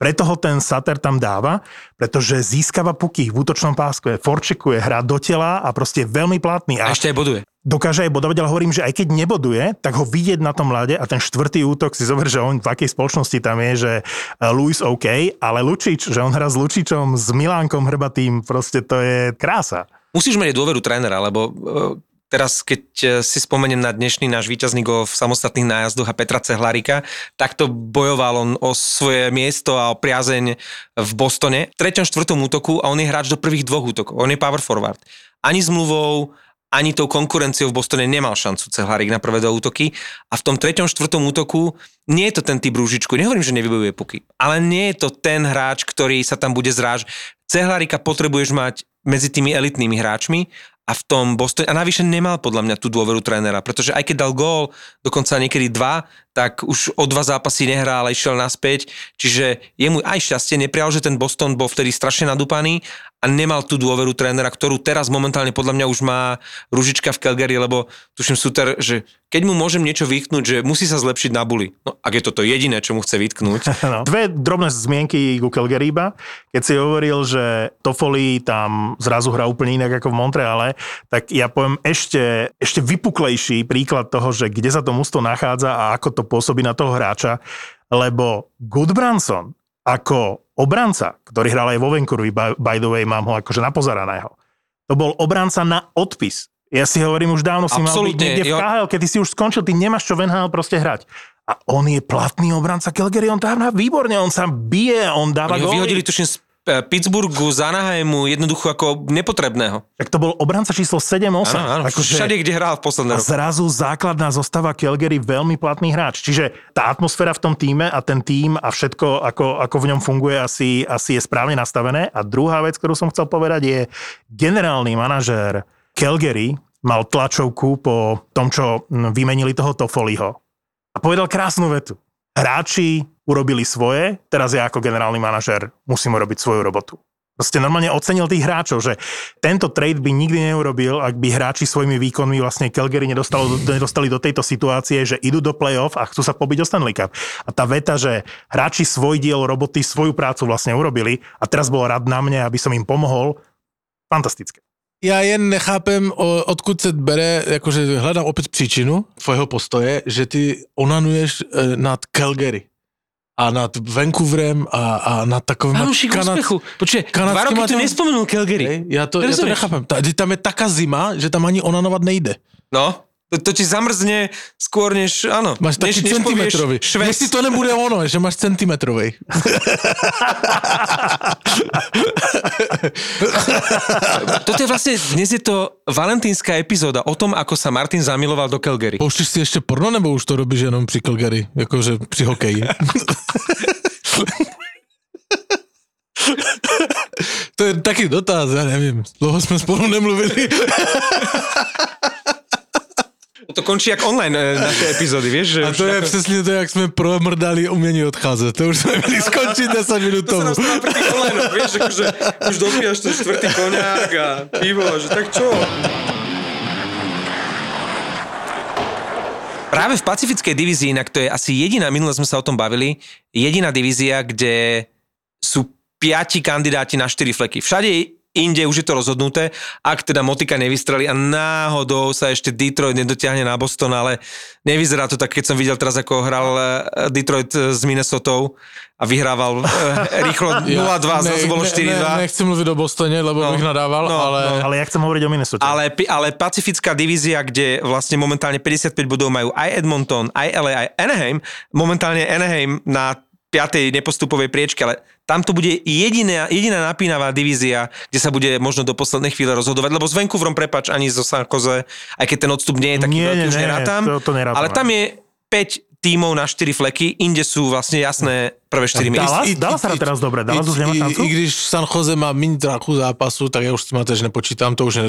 Preto ho ten Sater tam dáva, pretože získava puky v útočnom pásku, forčekuje, hrá do tela a proste je veľmi platný. A A ešte aj boduje. dokáže aj bodovať, ale hovorím, že aj keď neboduje, tak ho vidieť na tom ľade a ten štvrtý útok si zober, že on v akej spoločnosti tam je, že eh, Luis OK, ale Lučič, že on hrá s Lučičom, s Milánkom Hrbatým, proste to je krása. Musíš mať dôveru trénera, lebo e, teraz, keď e, si spomeniem na dnešný náš víťazný gol v samostatných nájazdoch a Petra Cehlarika, tak to bojoval on o svoje miesto a o priazeň v Bostone. V treťom, štvrtom útoku a on je hráč do prvých dvoch útokov. On je power forward. Ani zmluvou, ani tou konkurenciou v Bostone nemal šancu Cehlarik na prvé dva útoky a v tom treťom, štvrtom útoku nie je to ten typ rúžičku, nehovorím, že nevybojuje puky, ale nie je to ten hráč, ktorý sa tam bude zráž. Cehlarika potrebuješ mať medzi tými elitnými hráčmi a v tom Bostone, a navyše nemal podľa mňa tú dôveru trénera, pretože aj keď dal gól, dokonca niekedy dva, tak už o dva zápasy nehrá, ale išiel naspäť, čiže jemu aj šťastie neprijal, že ten Boston bol vtedy strašne nadúpaný a nemal tú dôveru trénera, ktorú teraz momentálne podľa mňa už má Ružička v Calgary, lebo tuším Suter, že keď mu môžem niečo vytknúť, že musí sa zlepšiť na buli. No ak je toto jediné, čo mu chce vytknúť, No. Dve drobné zmienky ku Calgary iba. Keď si hovoril, že Toffoli tam zrazu hrá úplne inak ako v Montreale, tak ja poviem ešte, ešte vypuklejší príklad toho, že kde sa to musto nachádza a ako to pôsobí na toho hráča, lebo Goodbranson ako obranca, ktorý hral aj vo Vancouveri, by, by the way, mám ho akože napozeraného, to bol obranca na odpis. Ja si hovorím, už dávno si mal byť niekde v. KHL, keď ty si už skončil, ty nemáš čo v NHL proste hrať. A on je platný obranca Calgary, on tam hrá výborne, on sa bije, on dáva Oni ho góly. vyhodili tuším z Pittsburghu, z Anaheimu, jednoducho ako nepotrebného. Tak to bol obranca číslo 7-8. Áno, áno, Akože- všade, kde hral v posledné A zrazu základná zostava Calgary veľmi platný hráč. Čiže tá atmosféra v tom týme a ten tým a všetko, ako, ako v ňom funguje, asi, asi je správne nastavené. A druhá vec, ktorú som chcel povedať, je generálny manažér Calgary mal tlačovku po tom, čo vymenili toho Toffoliho. A povedal krásnu vetu. Hráči urobili svoje, teraz ja ako generálny manažér musím urobiť svoju robotu. Proste normálne ocenil tých hráčov, že tento trade by nikdy neurobil, ak by hráči svojimi výkonmi vlastne Calgary nedostalo, nedostali do tejto situácie, že idú do play-off a chcú sa pobiť o Stanley Cup. A tá veta, že hráči svoj diel roboty, svoju prácu vlastne urobili a teraz bol rad na mne, aby som im pomohol, fantastické. Já jen nechápem, odkud se bere, jakože hledám opět příčinu tvojho postoje, že ty onanuješ eh, nad Calgary a nad Vancouverem a, a nad takovým Fanúšik úspechu. Počkej, dva roky tu nespomenul Calgary. Hej, Já to, já to Rozumieš? nechápem. Ta, tam je taká zima, že tam ani onanovat nejde. No, to, to ti zamrzne skôr než, áno. Máš taký než, než povieš centimetrový. Švec. Jestli to nebude ono, že máš centimetrový. Toto je vlastne, dnes je to valentínska epizóda o tom, ako sa Martin zamiloval do Calgary. Pouštíš si ještě porno, nebo už to robíš jenom při Calgary, jakože při hokeji? to je taky dotaz, já nevím. Dlouho jsme spolu nemluvili. To končí jak online e, naše epizódy, vieš? Že A to je ako- přesně to, jak jsme promrdali umění odcházet. To už jsme měli skončit 10 minut To sa tomu. nám stáva pri tých online vieš, akože už dopíjaš ten štvrtý koňák a pivo, že tak čo? Práve v pacifickej divízii, inak to je asi jediná, minule sme sa o tom bavili, jediná divízia, kde sú piati kandidáti na štyri fleky. Všade inde už je to rozhodnuté, ak teda Motika nevystrelí a náhodou sa ešte Detroit nedotiahne na Boston, ale nevyzerá to tak, keď som videl teraz, ako hral eh, Detroit eh, s Minnesotou a vyhrával eh, rýchlo 0-2, zase bolo 4-2. nechci mluvit o Bostoně, lebo No. bych nadával, No, ale... no. Ale ja chcem hovoriť o Minnesota. Ale, ale pacifická divízia, kde vlastne momentálne 55 bodov majú aj Edmonton, aj LA, aj Anaheim. Momentálne Anaheim na 5. nepostupovej priečke, ale tam to bude jediná, jediná napínavá divízia, kde sa bude možno do poslednej chvíle rozhodovať, lebo s Vancouverom, prepač, ani zo San Jose, aj keď ten odstup nie je taký Nie, veľký, nie, už nerátam, to- to nerátame. ale tam je 5 tímov na 4 fleky, inde sú vlastne jasné prvé 4 miesta. Dallas hrá teraz dobre. Dallas už nemá šancu? I když San Jose má méně tráchu zápasu, tak já už s tím tež nepočítám, to už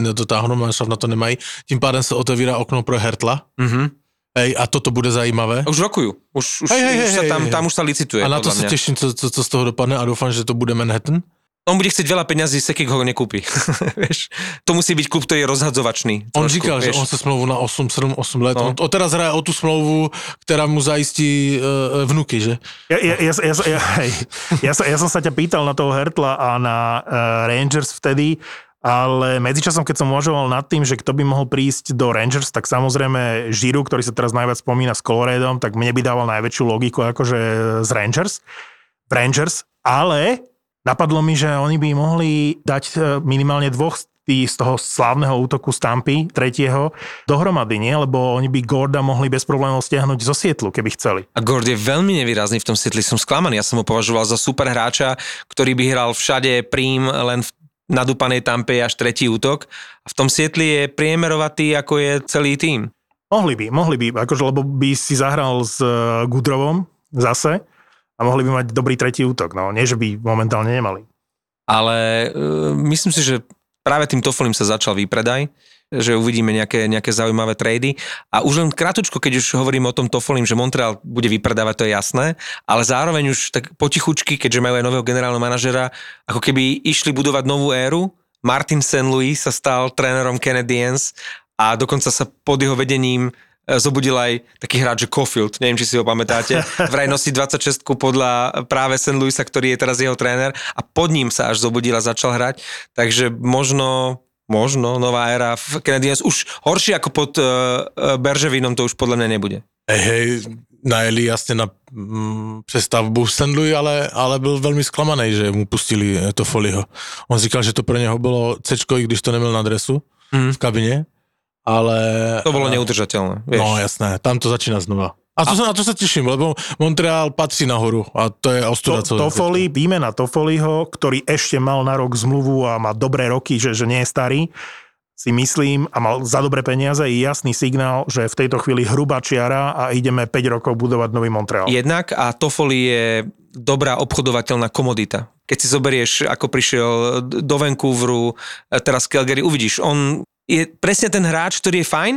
nedotáhnu, Manšaft na to nemají. Tím pádem se otevírá okno pro Hertla. Mhm. Hej, a toto bude zajímavé. Už rokujú. Už, už, Hej, hej, už sa hej, tam, hej. tam už sa licituje. A na to se mňa. těším, co, co, co z toho dopadne a doufám, že to bude Manhattan. On bude chcieť veľa peňazí, Sekik ho nekúpi. vieš, to musí byť klub, ktorý je rozhadzovačný. On trošku, říkal, že vieš. on sa smlouvu na 8, 7, 8 let. No. On, on teraz hraje o tú smlouvu, ktorá mu zaistí uh, vnuky, že? Ja, ja, ja, ja, ja, hej, ja, sa, ja som sa ťa pýtal na toho Hertla a na uh, Rangers vtedy, ale medzičasom, keď som uvažoval nad tým, že kto by mohol prísť do Rangers, tak samozrejme Žiru, ktorý sa teraz najviac spomína s Coloradom, tak mne by dával najväčšiu logiku akože z Rangers. Rangers, ale napadlo mi, že oni by mohli dať e, minimálne dvoch z toho slávneho útoku Stampy, tretieho, dohromady, nie? Lebo oni by Gorda mohli bez problémov stiahnuť zo Sietlu, keby chceli. A Gord je veľmi nevýrazný v tom Sietli, som sklamaný. Ja som ho považoval za super hráča, ktorý by hral všade prím, len v nadúpanej tampe až tretí útok. A v tom Sietli je priemerovatý, ako je celý tým. Mohli by, mohli by, akože, lebo by si zahral s eh, Gudrovom zase a mohli by mať dobrý tretí útok, no nie, že by momentálne nemali. Ale uh, myslím si, že práve tým Tofolim sa začal výpredaj, že uvidíme nejaké, nejaké zaujímavé trady. A už len krátko, keď už hovorím o tom Tofolim, že Montreal bude vypredávať, to je jasné, ale zároveň už tak potichučky, keďže majú aj nového generálneho manažera, ako keby išli budovať novú éru. Martin St. Louis sa stal trénerom Canadiens a dokonca sa pod jeho vedením e, zobudil aj taký hráč, že Caulfield, neviem, či si ho pamätáte, vraj nosí 26 podľa práve St. Louisa, ktorý je teraz jeho tréner a pod ním sa až zobudil a začal hrať, takže možno možno nová éra v Canadiens už horšie ako pod uh, Berževinom to už podľa mňa nebude. Hej, hej, najeli jasne na mm, přestavbu St. Louis, ale, ale byl velmi zklamaný, že mu pustili eh, to Foliho. On říkal, že to pro něho bylo C, i když to neměl na dresu Mm. v kabině, ale... To bolo neudržateľné. Vieš. No jasné, tam to začína znova. A to, sa, na to sa teším, lebo Montreal patrí nahoru a to je ostuda To, celé. Toffoli, výmena Toffoliho, ktorý ešte mal na rok zmluvu a má dobré roky, že, že nie je starý, si myslím, a mal za dobré peniaze, je jasný signál, že v tejto chvíli hrubá čiara a ideme 5 rokov budovať nový Montreal. Jednak a Toffoli je dobrá obchodovateľná komodita. Keď si zoberieš, ako prišiel do Vancouveru, e, teraz Calgary, uvidíš, on je presne ten hráč, ktorý je fajn,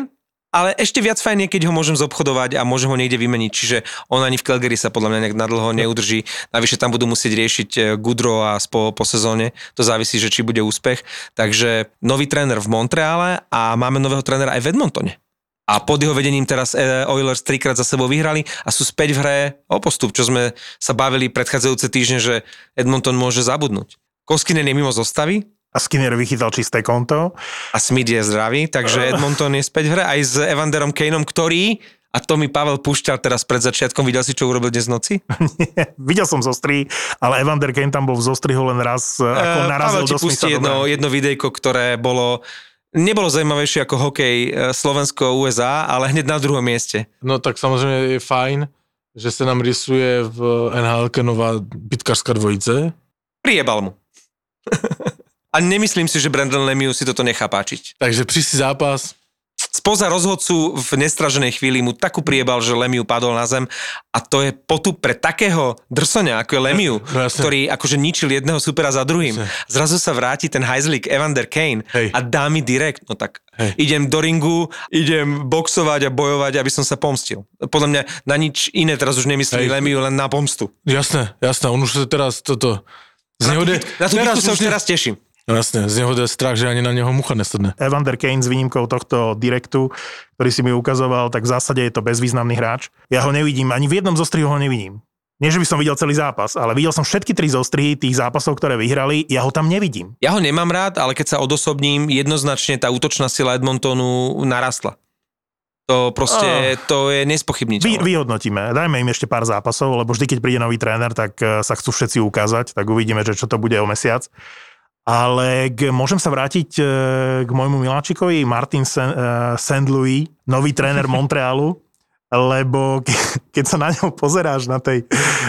ale ešte viac fajn je, keď ho môžem zobchodovať a môžem ho niekde vymeniť. Čiže on ani v Calgary sa podľa mňa nejak nadlho neudrží. Navyše tam budú musieť riešiť e, Gudro a po, po sezóne. To závisí, že či bude úspech. Takže nový tréner v Montreale a máme nového trénera aj v Edmontone. A pod jeho vedením teraz eh, Oilers trikrát za sebou vyhrali a sú späť v hre o postup, čo sme sa bavili predchádzajúce týždne, že Edmonton môže zabudnúť. Koskinen je mimo zostavy A Skinner vychytal čisté konto. a Smith je zdravý, takže Edmonton je späť v hre aj s Evanderom Kaneom, ktorý, a to mi Pavel púšťal teraz pred začiatkom, videl si, čo urobil dnes noci? Videl som zostri, ale Evander Kane tam bol v zostrihu len raz, ako Eh, narazil Pavel ti do pustí jedno, jedno videjko, ktoré bolo nebolo zaujímavejšie ako hokej eh, Slovensko-USA, ale hneď na druhom mieste. No tak samozřejmě je fajn, že se nám rysuje v NHL nová bitkařská dvojice. Priebal mu. a nemyslím si, že Brandon Lemieux si toto nechá páčiť. Takže příští zápas, Spoza rozhodcu v nestraženej chvíli mu takú priebal, že Lemiu padol na zem a to je potup pre takého drsoňa, ako je Lemiu, No jasne. ktorý akože ničil jedného supera za druhým. Jasne. Zrazu sa vráti ten hajzlik Evander Kane Hej. a dá mi direkt, no tak Hej. idem do ringu, idem boxovať a bojovať, aby som sa pomstil. Podľa mňa na nič iné teraz už nemyslí Hej. Lemiu, len na pomstu. jasné, jasné, on už teraz toto... Z Na něho tú, na tú bitku sa už teraz teším. No jasné, z něho jde strach, že ani na něho mucha nesedne. Evander Kane s výnimkou tohto direktu, ktorý si mi ukazoval, tak v zásade je to bezvýznamný hráč. Ja ho nevidím, ani v jednom zostrihu ho nevidím. Nie, že by som videl celý zápas, ale videl som všetky tri zostrihy tých zápasov, ktoré vyhrali, ja ho tam nevidím. Ja ho nemám rád, ale keď sa odosobním, jednoznačne tá útočná sila Edmontonu narastla. To proste, to je Vy, nespochybniteľné. vyhodnotíme, dajme im ešte pár zápasov, lebo vždy, keď príde nový tréner, tak eh, sa chcú všetci ukázať, tak uvidíme, že čo to bude o mesiac. Ale k, môžem sa vrátiť eh, k môjmu miláčikovi, Martin Sen, uh, St. Louis, nový tréner Montrealu, lebo ke, keď sa na ňo pozeráš na tej,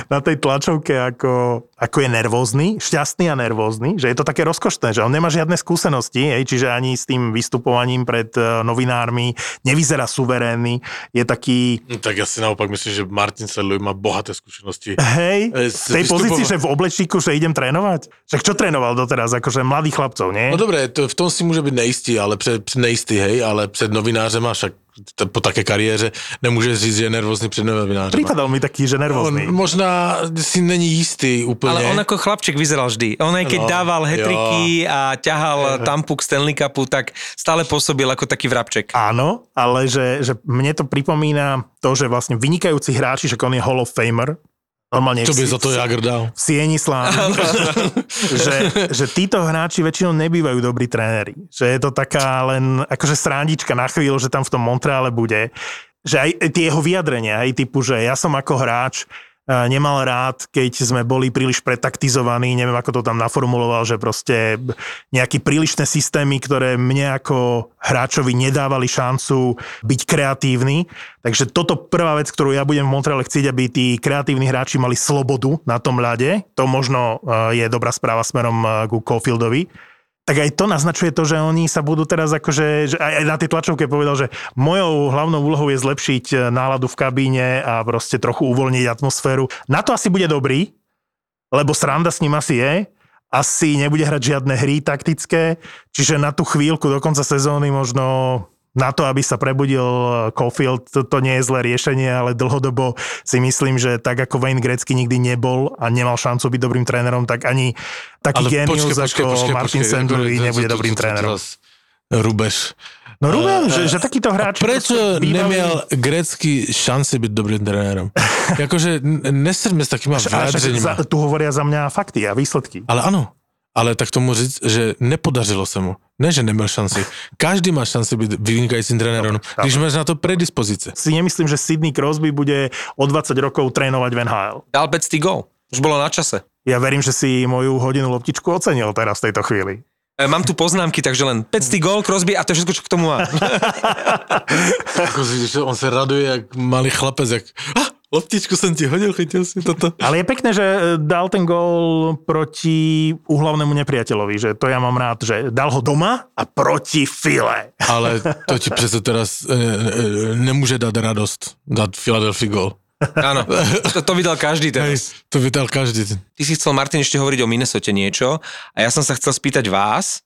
na tej tlačovke, ako, ako je nervózny, šťastný a nervózny, že je to také rozkošné, že on nemá žiadne skúsenosti, hej, čiže ani s tým vystupovaním pred eh, novinármi nevyzerá suverénny, je taký, No, tak já si naopak myslím, že Martin Sedluj má bohaté zkušenosti. Hej, E, v tej vystupoval- pozícii, že v oblečíku, že idem trénovať? Však čo trénoval doteraz, akože mladých chlapcov, nie? No dobré, to, v tom si může být nejistý, ale před, před nejistý, hej, ale před novinářema však t- po také kariéře nemůže říct, že je nervózní před novinářem. Pripadal mi taký, že On nervózny. možná si není jistý úplně. Ale on ako chlapček vyzeral vždy. On aj keď No, dával hetriky a ťahal tampuk Stanley Cupu, tak stále pôsobil ako taký vrabček. Áno, ale že, že mne to pripomína to, že vlastne vynikajúci hráči, že on je Hall of Famer, normálne Čo by v- za to Jagr dal? Sieni Slávy, že, že títo hráči väčšinou nebývajú dobrí tréneri. Že je to taká len akože srandička na chvíľu, že tam v tom Montreale bude. Že aj tie jeho vyjadrenia, aj typu, že ja som ako hráč nemal rád, keď sme boli príliš pretaktizovaní, neviem ako to tam naformuloval, že proste nejaké prílišné systémy, ktoré mne ako hráčovi nedávali šancu byť kreatívny. Takže toto prvá vec, ktorú ja budem v Montreale chcieť, aby tí kreatívni hráči mali slobodu na tom ľade. To možno eh, je dobrá správa smerom eh, ku Caulfieldovi. Tak aj to naznačuje to, že oni sa budú teraz akože, že aj na tej tlačovke povedal, že mojou hlavnou úlohou je zlepšiť eh, náladu v kabíne a proste trochu uvoľniť atmosféru. Na to asi bude dobrý, lebo sranda s ním asi je. Asi nebude hrať žiadne hry taktické, čiže na tú chvíľku do konca sezóny možno na to, aby sa prebudil Caulfield, to, to nie je zlé riešenie, ale dlhodobo si myslím, že tak ako Wayne Gretzky nikdy nebol a nemal šancu byť dobrým trénerom, tak ani taký génius ako Martin St. Louis nebude dobrým trénerom. Rubeš. No Ruben, že, že takýto hráč... Prečo nemiel Grecky šance byť dobrým trénerom? akože n- nestrme s takýma vyjadřeníma. Tu hovoria za mňa fakty a výsledky. Ale ano, ale tak tomu říct, že nepodařilo se mu. Ne, že neměl šanci. Každý má šanci být vynikajícím trenérom, když máš na to predispozice. Si nemyslím, že Sidney Crosby bude o 20 rokov trénovať v NHL. Dal 500 gól. Už bolo na čase. Ja verím, že si moju hodinu loptičku ocenil teraz v tejto chvíli. E, Mám tu poznámky, takže len 500 gól, Crosby a to je všetko, čo k tomu má. On se raduje jak malý chlapec, jak ah, loptičku jsem ti hodil, chytil si toto. Ale je pekné, že e, dal ten gól proti úhlavnému nepriateľovi, že to ja mám rád, že dal ho doma a proti file. Ale to ti přece teraz e, e, nemůže dát radost, dát Philadelphia gol. Áno, to, to vydal každý teraz. Hej, to vydal každý. Ty si chcel, Martin, ešte hovoriť o Minnesote niečo a ja som sa chcel spýtať vás,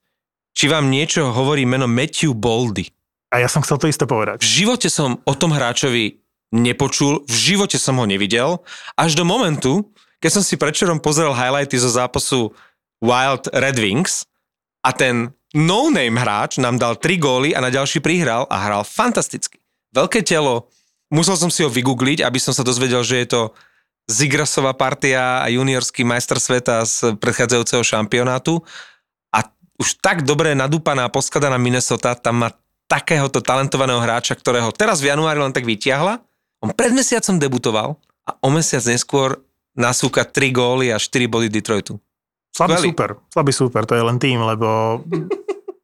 či vám niečo hovorí meno Matthew Boldy. A ja som chcel to isté povedať. V živote som o tom hráčovi nepočul, v živote som ho nevidel, až do momentu, keď som si predčerom pozrel highlighty zo zápasu Wild Red Wings a ten no-name hráč nám dal 3 góly a na ďalší prihral a hral fantasticky. Veľké telo, musel som si ho vygoogliť, aby som sa dozvedel, že je to Zigrasová partia a juniorský majster sveta z predchádzajúceho šampionátu a už tak dobre nadúpaná, poskladaná Minnesota, tam má takéhoto talentovaného hráča, ktorého teraz v januári len tak vytiahla. On pred mesiacom debutoval a o mesiac neskôr nasúka 3 góly a 4 body Detroitu. Slabý Skvelý. super, slabý super, to je len tým, lebo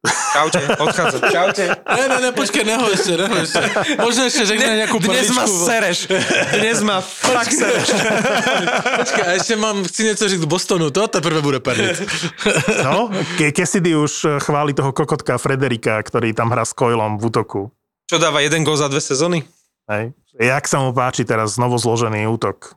Čaute, odchádzam. Čaute. Ne, ne, ne, počkej, neho ešte, neho ešte. Možno ešte řekne nejakú Dnes ma sereš. Dnes ma fakt sereš. Počkej, a ešte mám, chci niečo říct Bostonu, to teprve bude perliť. no, Ke- Cassidy už chváli toho kokotka Frederika, ktorý tam hrá s Coilom v útoku. Čo dáva jeden gól za dve sezóny? Hej. Jak sa mu páči teraz znovu zložený útok?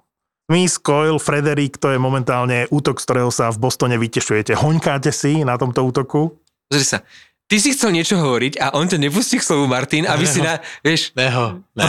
Smith, Coil, Frederik, to je momentálne útok, z ktorého sa v Bostone vytešujete. Hoňkáte si na tomto útoku? Pozri sa. Ty si chcel niečo hovoriť a on ťa nepustí k slovu, Martin, aby si na, vieš, Neho, neho.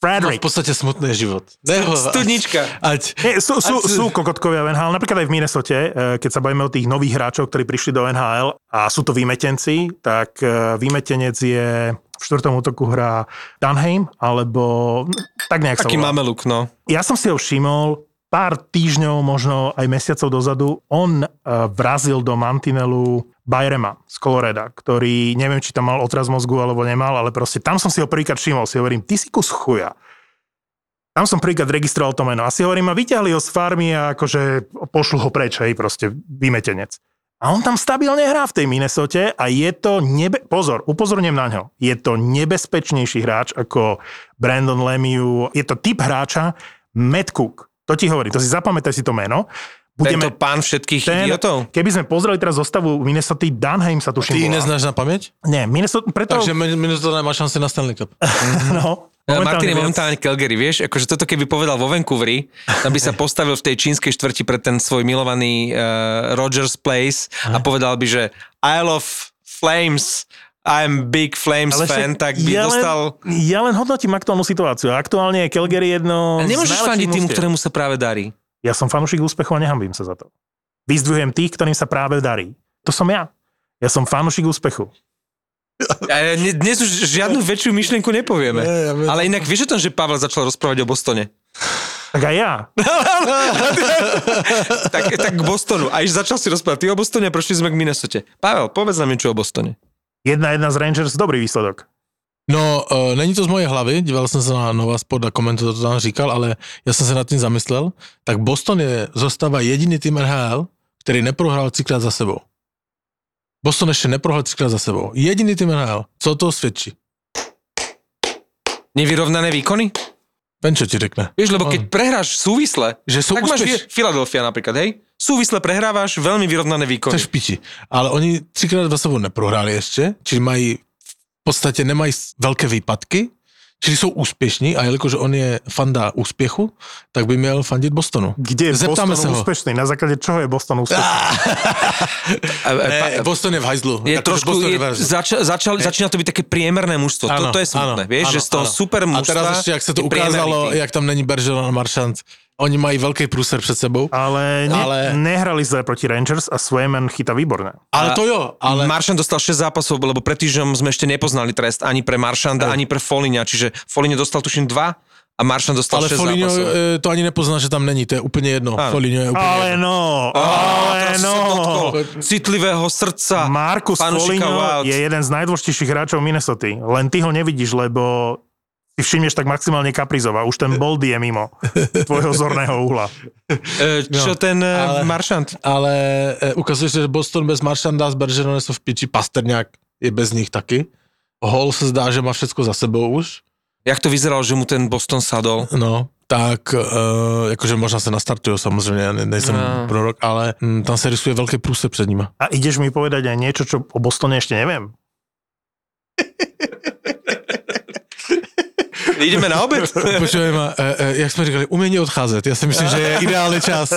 Frederik. Má v podstate smutný život. Neho, studnička. Ať, Nie, sú, sú, Ať- sú kokotkovia v NHL, napríklad aj v Minnesote, eh, keď sa bavíme o tých nových hráčov, ktorí prišli do NHL a sú to výmetenci, tak eh, výmetenec je v štvrtom útoku hrá Dunheim, alebo tak nejak Taký sa volá. mameluk, no. Ja som si ho všimol pár týždňov, možno aj mesiacov dozadu. On uh, vrazil do mantinelu Bajrema z Coloreda, ktorý neviem, či tam mal otraz mozgu alebo nemal, ale proste tam som si ho prvýkrát všimol. Si hovorím, ty si kus chuja. Tam som prvýkrát registroval to meno. A si hovorím, a vyťahli ho z farmy a akože pošlu ho preč, hej, proste vymetenec. A on tam stabilne hrá v tej Minnesote a je to nebe... Pozor, upozorňujem na ňo. Je to nebezpečnejší hráč ako Brandon Lemieux. Je to typ hráča Matt Cook. To ti hovorí, to si zapamätaj si to meno. Tento pán všetkých ten, idiotov. keby sme pozreli teraz zostavu Minnesota, Dunheim sa tuším ty neznáš na pamäť? Nie, Minnesota, preto... Takže Minnesota nemá šanci na Stanley Cup. no, Momentálne Martin je momentálne Calgary, vieš, akože toto keby povedal vo Vancouveri, tam by sa postavil v tej čínskej štvrti pre ten svoj milovaný uh, Rogers Place a povedal by, že I love Flames, I'm big Flames Ale fan, tak by ja dostal... Len, ja len hodnotím aktuálnu situáciu. Aktuálne je Calgary jedno A nemôžeš fandiť tým, mužstiev. ktorému sa práve darí. Ja som fanúšik úspechu a nehambím sa za to. Vyzdvihujem tých, ktorým sa práve darí. To som ja. Ja som fanúšik úspechu. A ne- dnes už žiadnu väčšiu myšlienku nepovieme. Ja. Ale inak vieš o tom, že Pavel začal rozprávať o Bostone? Tak aj ja. tak, tak k Bostonu. A začal si rozprávať ty o Bostone a prešli sme k Minnesote. Pavel, povedz nám niečo o Bostone. Jedna jedna z Rangers, dobrý výsledok. No, uh, není to z mojej hlavy, díval jsem se na Nova Sport a komentátor to tam říkal, ale já jsem se nad tím zamyslel. Tak Boston je zostává jediný tým NHL, který neprohrál třikrát za sebou. Boston ještě neprohrál třikrát za sebou. Jediný tým NHL. Co to svědčí? Nevyrovnané výkony? Penčo ti řekne. Vieš, lebo keď prehráš súvisle, Že sú tak máš úspeš- vie- Philadelphia napríklad, hej? Súvisle prehrávaš veľmi vyrovnané To výkony. je v piči. Ale oni třikrát za sebou neprohráli ještě, čili mají v podstatě nemají velké výpadky, čili jsou úspěšní a jelikož on je fanda úspěchu, tak by měl fandit Bostonu. Kde je Zeptáme Boston úspešný? Na základe čoho je Boston? A, a, Ne, pa- Boston je v hajzlu. je trošku, je, začal, začína to byť také priemerné mužstvo. Toto je smutné, áno, vieš, že z toho super A mužstva teraz ještě, jak se to ukázalo, jak tam není Bergeron a Marchand, oni mají velký průser před sebou. Ale, ne, ale... Nehrali zle proti Rangers a Swayman chyta výborné. Ale to jo, ale... Maršant dostal 6 zápasov, lebo pred týždňom sme ešte nepoznali trest ani pre Maršanda, ani pre Folinia, čiže Foligno dostal tuším 2 a Maršant dostal Ale 6 Foligno zápasov. eh, to ani nepozná, že tam není, to je úplně jedno. Áno. Foligno je úplně Ale jedno. no, Á, ale teraz no. citlivého srdca. Markus Foligno je jeden z najdôležitejších hráčov Minnesota. Len ty ho nevidíš, lebo si všimneš tak maximálne kaprizova. Už ten Boldy je mimo tvojho zorného uhla. E, čo No, ten ale- ale... Maršant? Ale eh, ukazuje že Boston bez Marchanda s Bergeronem jsou v piči, Pasterňák je bez nich taky. Hall se zdá, že má všecko za sebou už. Jak to vyzeralo, že mu ten Boston sadol? No, tak uh, jakože možná se nastartují samozřejmě, já ne, nejsem No. prorok, ale hm, tam se rysuje velký průse před nima. A ideš mi povedať aj niečo, čo o Bostone ešte neviem. Ideme na obed? Počujeme, uh, uh, jak jsme říkali, umění odcházet. Já si myslím, že je ideální čas.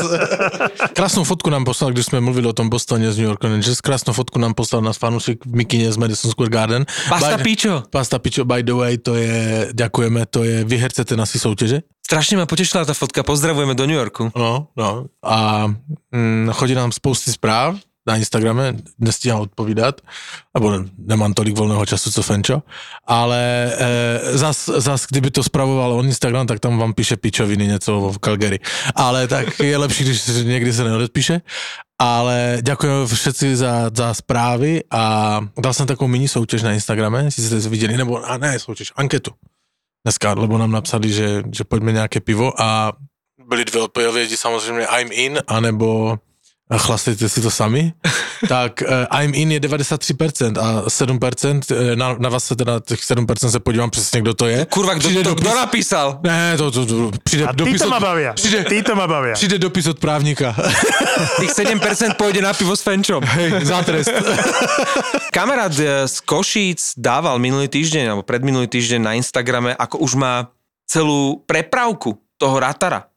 Krásnou fotku nám poslal, když jsme mluvili o tom Bostoně z New York Rangers. Krásnou fotku nám poslal náš fanúšik v Mikině z Madison Square Garden. Pasta By- Pičo. Pasta Pičo, by the way, to je, ďakujeme, to je, vyhercete na si soutěže. Strašne ma potešila tá fotka, pozdravujeme do New Yorku. No, no. A mm, chodí nám spousty zpráv na Instagrame, nestíhám odpovídat, nebo ne, nemám tolik volného času, co Fenčo, ale e, zas, zas, kdyby to spravoval on Instagram, tak tam vám píše pičoviny něco v Calgary. Ale tak je lepší, když někdy se neodepíše. Ale ďakujem všetci za, za zprávy a dal jsem takovou mini soutěž na Instagrame, jestli jste viděli, nebo a ne soutěž, anketu dneska, lebo nám napsali, že, že pojďme nějaké pivo a byly dvě odpovědi, samozřejmě I'm in, anebo chlastejte si to sami, tak uh, I'm in je 93% a 7%, eh, na, na vás se teda těch 7% se podívám přesně, kdo to je. Kurva, Přijde to, dopis- napísal? Ne, to, to, to přijde A dopis títo ma od, bavia. Přijde, Títo ma bavia. přijde dopis od právníka. Tých 7% pôjde na pivo s Fenčom. Hej, za trest. Kamarát e, z Košíc dával minulý týždeň, alebo predminulý týždeň na Instagrame, ako už má celú prepravku toho Ratara.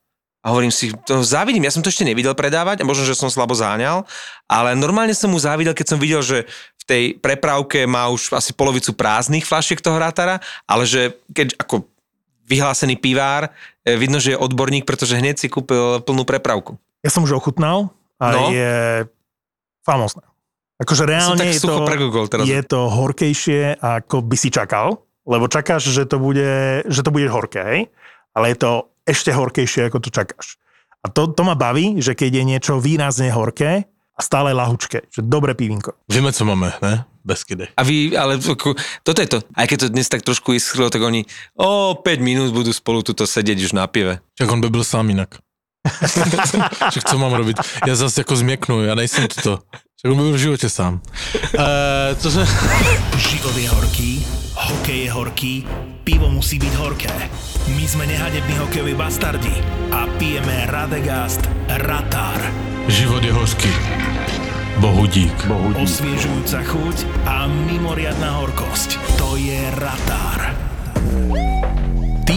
A hovorím si, to závidím, ja som to ešte nevidel predávať, a možno, že som slabo záňal, ale normálne som mu závidel, keď som videl, že v tej prepravke má už asi polovicu prázdnych flašiek toho Ratara, ale že keď ako vyhlásený pivár, e, vidno, že je odborník, pretože hneď si kúpil plnú prepravku. Ja som už ochutnal a No. je famózne. Akože reálne je to, teraz. je to horkejšie, ako by si čakal, lebo čakáš, že to bude, že to bude horké, hej? ale je to ešte horkejšie, ako to čakáš. A to, to ma baví, že keď je niečo výrazne horké a stále lahučké, že dobré pivinko. Víme, co máme, ne? Beskydy. A vy, ale ako, toto je to. Aj keď to dnes tak trošku ischlo, tak oni o 5 minút budú spolu tuto sedieť už na pive. Však on by byl sám jinak. Však co mám robiť? Já zase jako změknu, já nejsem toto. Však byl v životě sám. Uh, co se... Život je horký, hokej je horký, pivo musí byť horké. My sme nehadební hokejoví bastardi a pijeme Radegast Ratar. Život je hořký. Bohu dík. Osviežujúca chuť a mimoriadná horkosť. To je Ratar.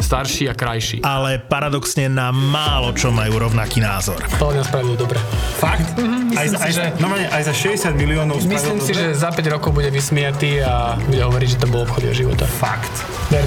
starší a krajší. ale paradoxne na málo čo majú rovnaký názor. To mňa spravil dobre. Fakt? myslím aj, za, si, aj, že- no, aj za 60 miliónov Myslím si, dobre? že za 5 rokov bude vysmiatý a bude hovoriť, že to bol obchod jeho života. Fakt. Ver.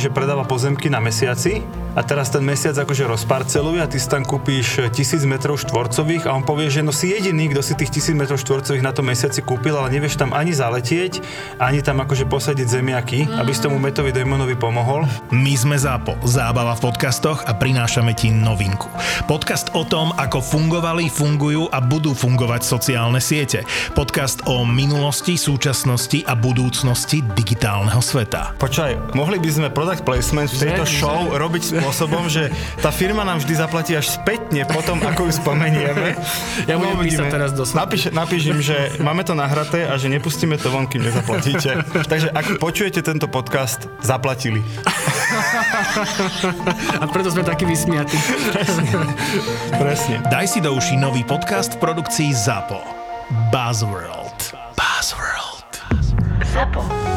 že predáva pozemky na mesiaci a teraz ten mesiac akože rozparceluje a ty si tam kúpíš tisíc metrov štvorcových a on povie, že no si jediný, kto si tých tisíc metrov štvorcových na tom mesiaci kúpil, ale nevieš tam ani zaletieť, ani tam akože posadiť zemiaky, aby si tomu Metovi Damonovi pomohol. My sme ZAPO, zábava v podcastoch a prinášame ti novinku. Podcast o tom, ako fungovali, fungujú a budú fungovať sociálne siete. Podcast o minulosti, súčasnosti a budúcnosti digitálneho sveta. Počkaj, mohli by sme product placement v tejto Že- show že- robiť spôsobom, že tá firma nám vždy zaplatí až spätne potom, ako ju spomenieme. Ja budem No, písať teraz do Napíš, napíš im, že máme to nahraté a že nepustíme to von, kým nezaplatíte. Takže ak počujete tento podcast, zaplatili. A preto sme takí vysmiatí. Presne. Daj si do uší nový podcast v produkcii ZAPO. Buzzworld. Buzzworld. ZAPO.